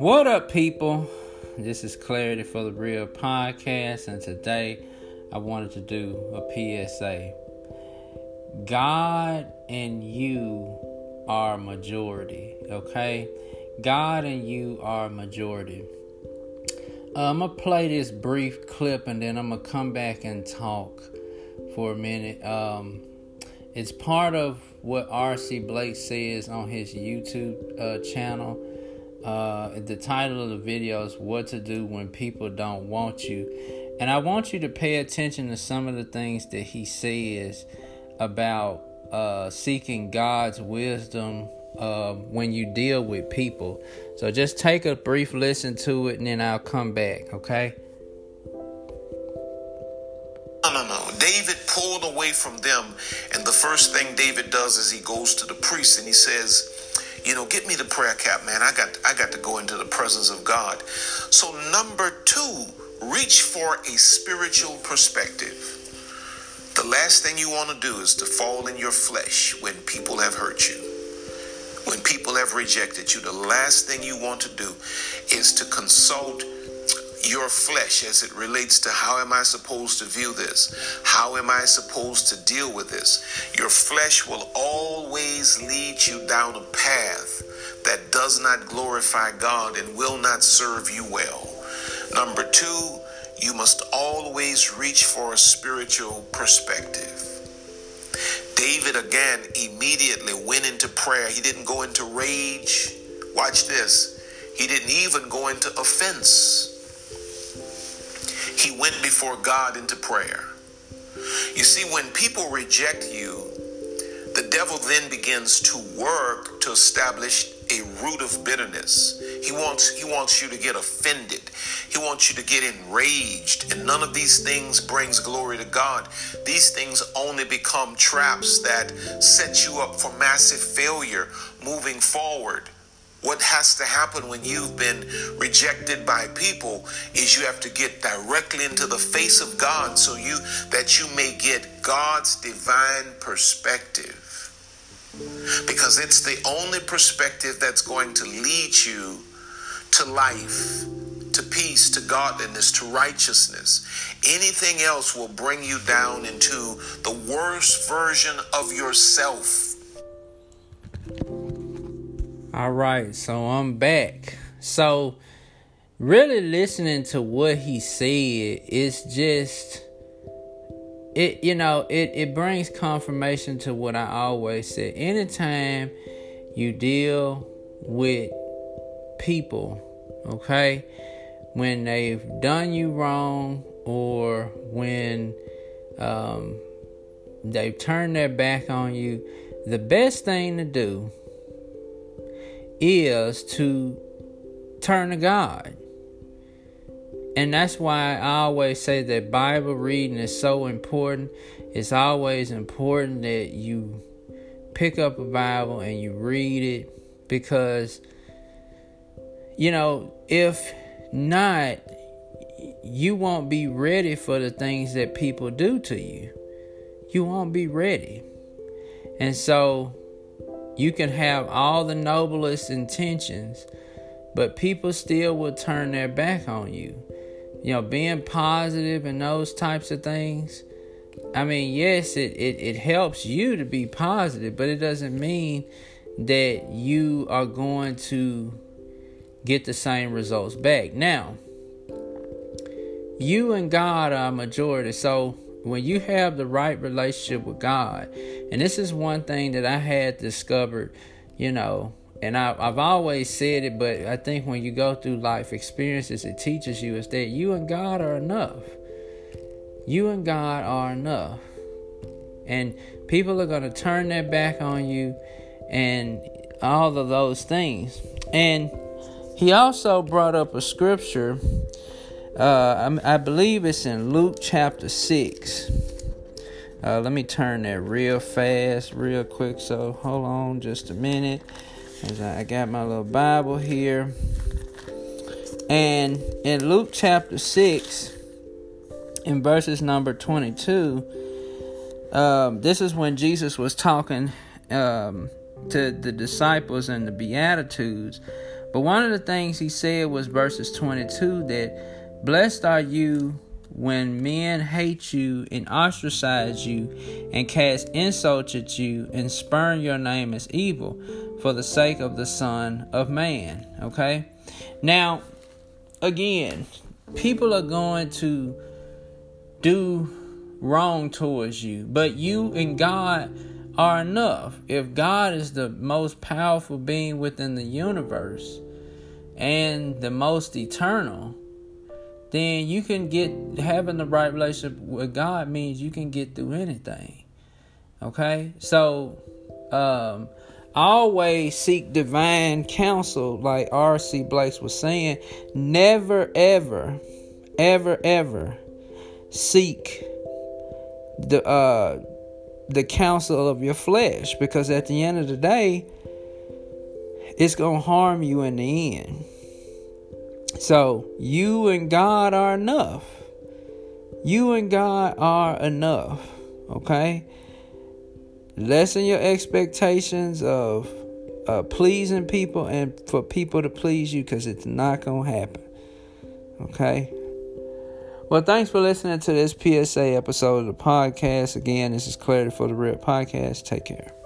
What up, people? This is Clarity for the Real podcast, and today I wanted to do a PSA. God and you are majority, okay? God and you are majority. Uh, I'm gonna play this brief clip and then I'm gonna come back and talk for a minute. Um, it's part of what R.C. Blake says on his YouTube uh, channel. Uh, the title of the video is What to Do When People Don't Want You. And I want you to pay attention to some of the things that he says about uh, seeking God's wisdom uh, when you deal with people. So just take a brief listen to it and then I'll come back, okay? No, no, no. David pulled away from them, and the first thing David does is he goes to the priest and he says, you know, get me the prayer cap, man. I got I got to go into the presence of God. So number 2, reach for a spiritual perspective. The last thing you want to do is to fall in your flesh when people have hurt you. When people have rejected you, the last thing you want to do is to consult your flesh as it relates to how am I supposed to view this? How am I supposed to deal with this? Your flesh will always lead you down a path that does not glorify God and will not serve you well. Number two, you must always reach for a spiritual perspective. David again immediately went into prayer. He didn't go into rage. Watch this. He didn't even go into offense he went before God into prayer. You see, when people reject you, the devil then begins to work to establish a root of bitterness. He wants he wants you to get offended. He wants you to get enraged. And none of these things brings glory to God. These things only become traps that set you up for massive failure moving forward. What has to happen when you've been rejected by people is you have to get directly into the face of God so you that you may get God's divine perspective. Because it's the only perspective that's going to lead you to life, to peace, to godliness, to righteousness. Anything else will bring you down into the worst version of yourself all right, so I'm back. So, really listening to what he said it's just it you know it it brings confirmation to what I always said. Anytime you deal with people, okay, when they've done you wrong or when um, they've turned their back on you, the best thing to do is to turn to God. And that's why I always say that Bible reading is so important. It's always important that you pick up a Bible and you read it because, you know, if not, you won't be ready for the things that people do to you. You won't be ready. And so you can have all the noblest intentions, but people still will turn their back on you. You know, being positive and those types of things. I mean, yes, it, it, it helps you to be positive, but it doesn't mean that you are going to get the same results back. Now, you and God are a majority. So when you have the right relationship with God, and this is one thing that I had discovered, you know, and I, have always said it, but I think when you go through life experiences, it teaches you is that you and God are enough. You and God are enough. And people are going to turn their back on you and all of those things. And he also brought up a scripture uh, I, believe it's in Luke chapter 6. Uh, let me turn that real fast, real quick. So hold on just a minute. As I got my little Bible here. And in Luke chapter 6, in verses number 22, um, this is when Jesus was talking um, to the disciples and the Beatitudes. But one of the things he said was verses 22 that blessed are you when men hate you and ostracize you and cast insults at you and spurn your name as evil for the sake of the Son of Man. Okay? Now, again, people are going to do wrong towards you, but you and God are enough. If God is the most powerful being within the universe and the most eternal, then you can get having the right relationship with God means you can get through anything. Okay? So um always seek divine counsel like R.C. Blakes was saying, never ever ever ever seek the uh the counsel of your flesh because at the end of the day it's going to harm you in the end. So, you and God are enough. You and God are enough. Okay? Lessen your expectations of uh, pleasing people and for people to please you because it's not going to happen. Okay? Well, thanks for listening to this PSA episode of the podcast. Again, this is Clarity for the Real Podcast. Take care.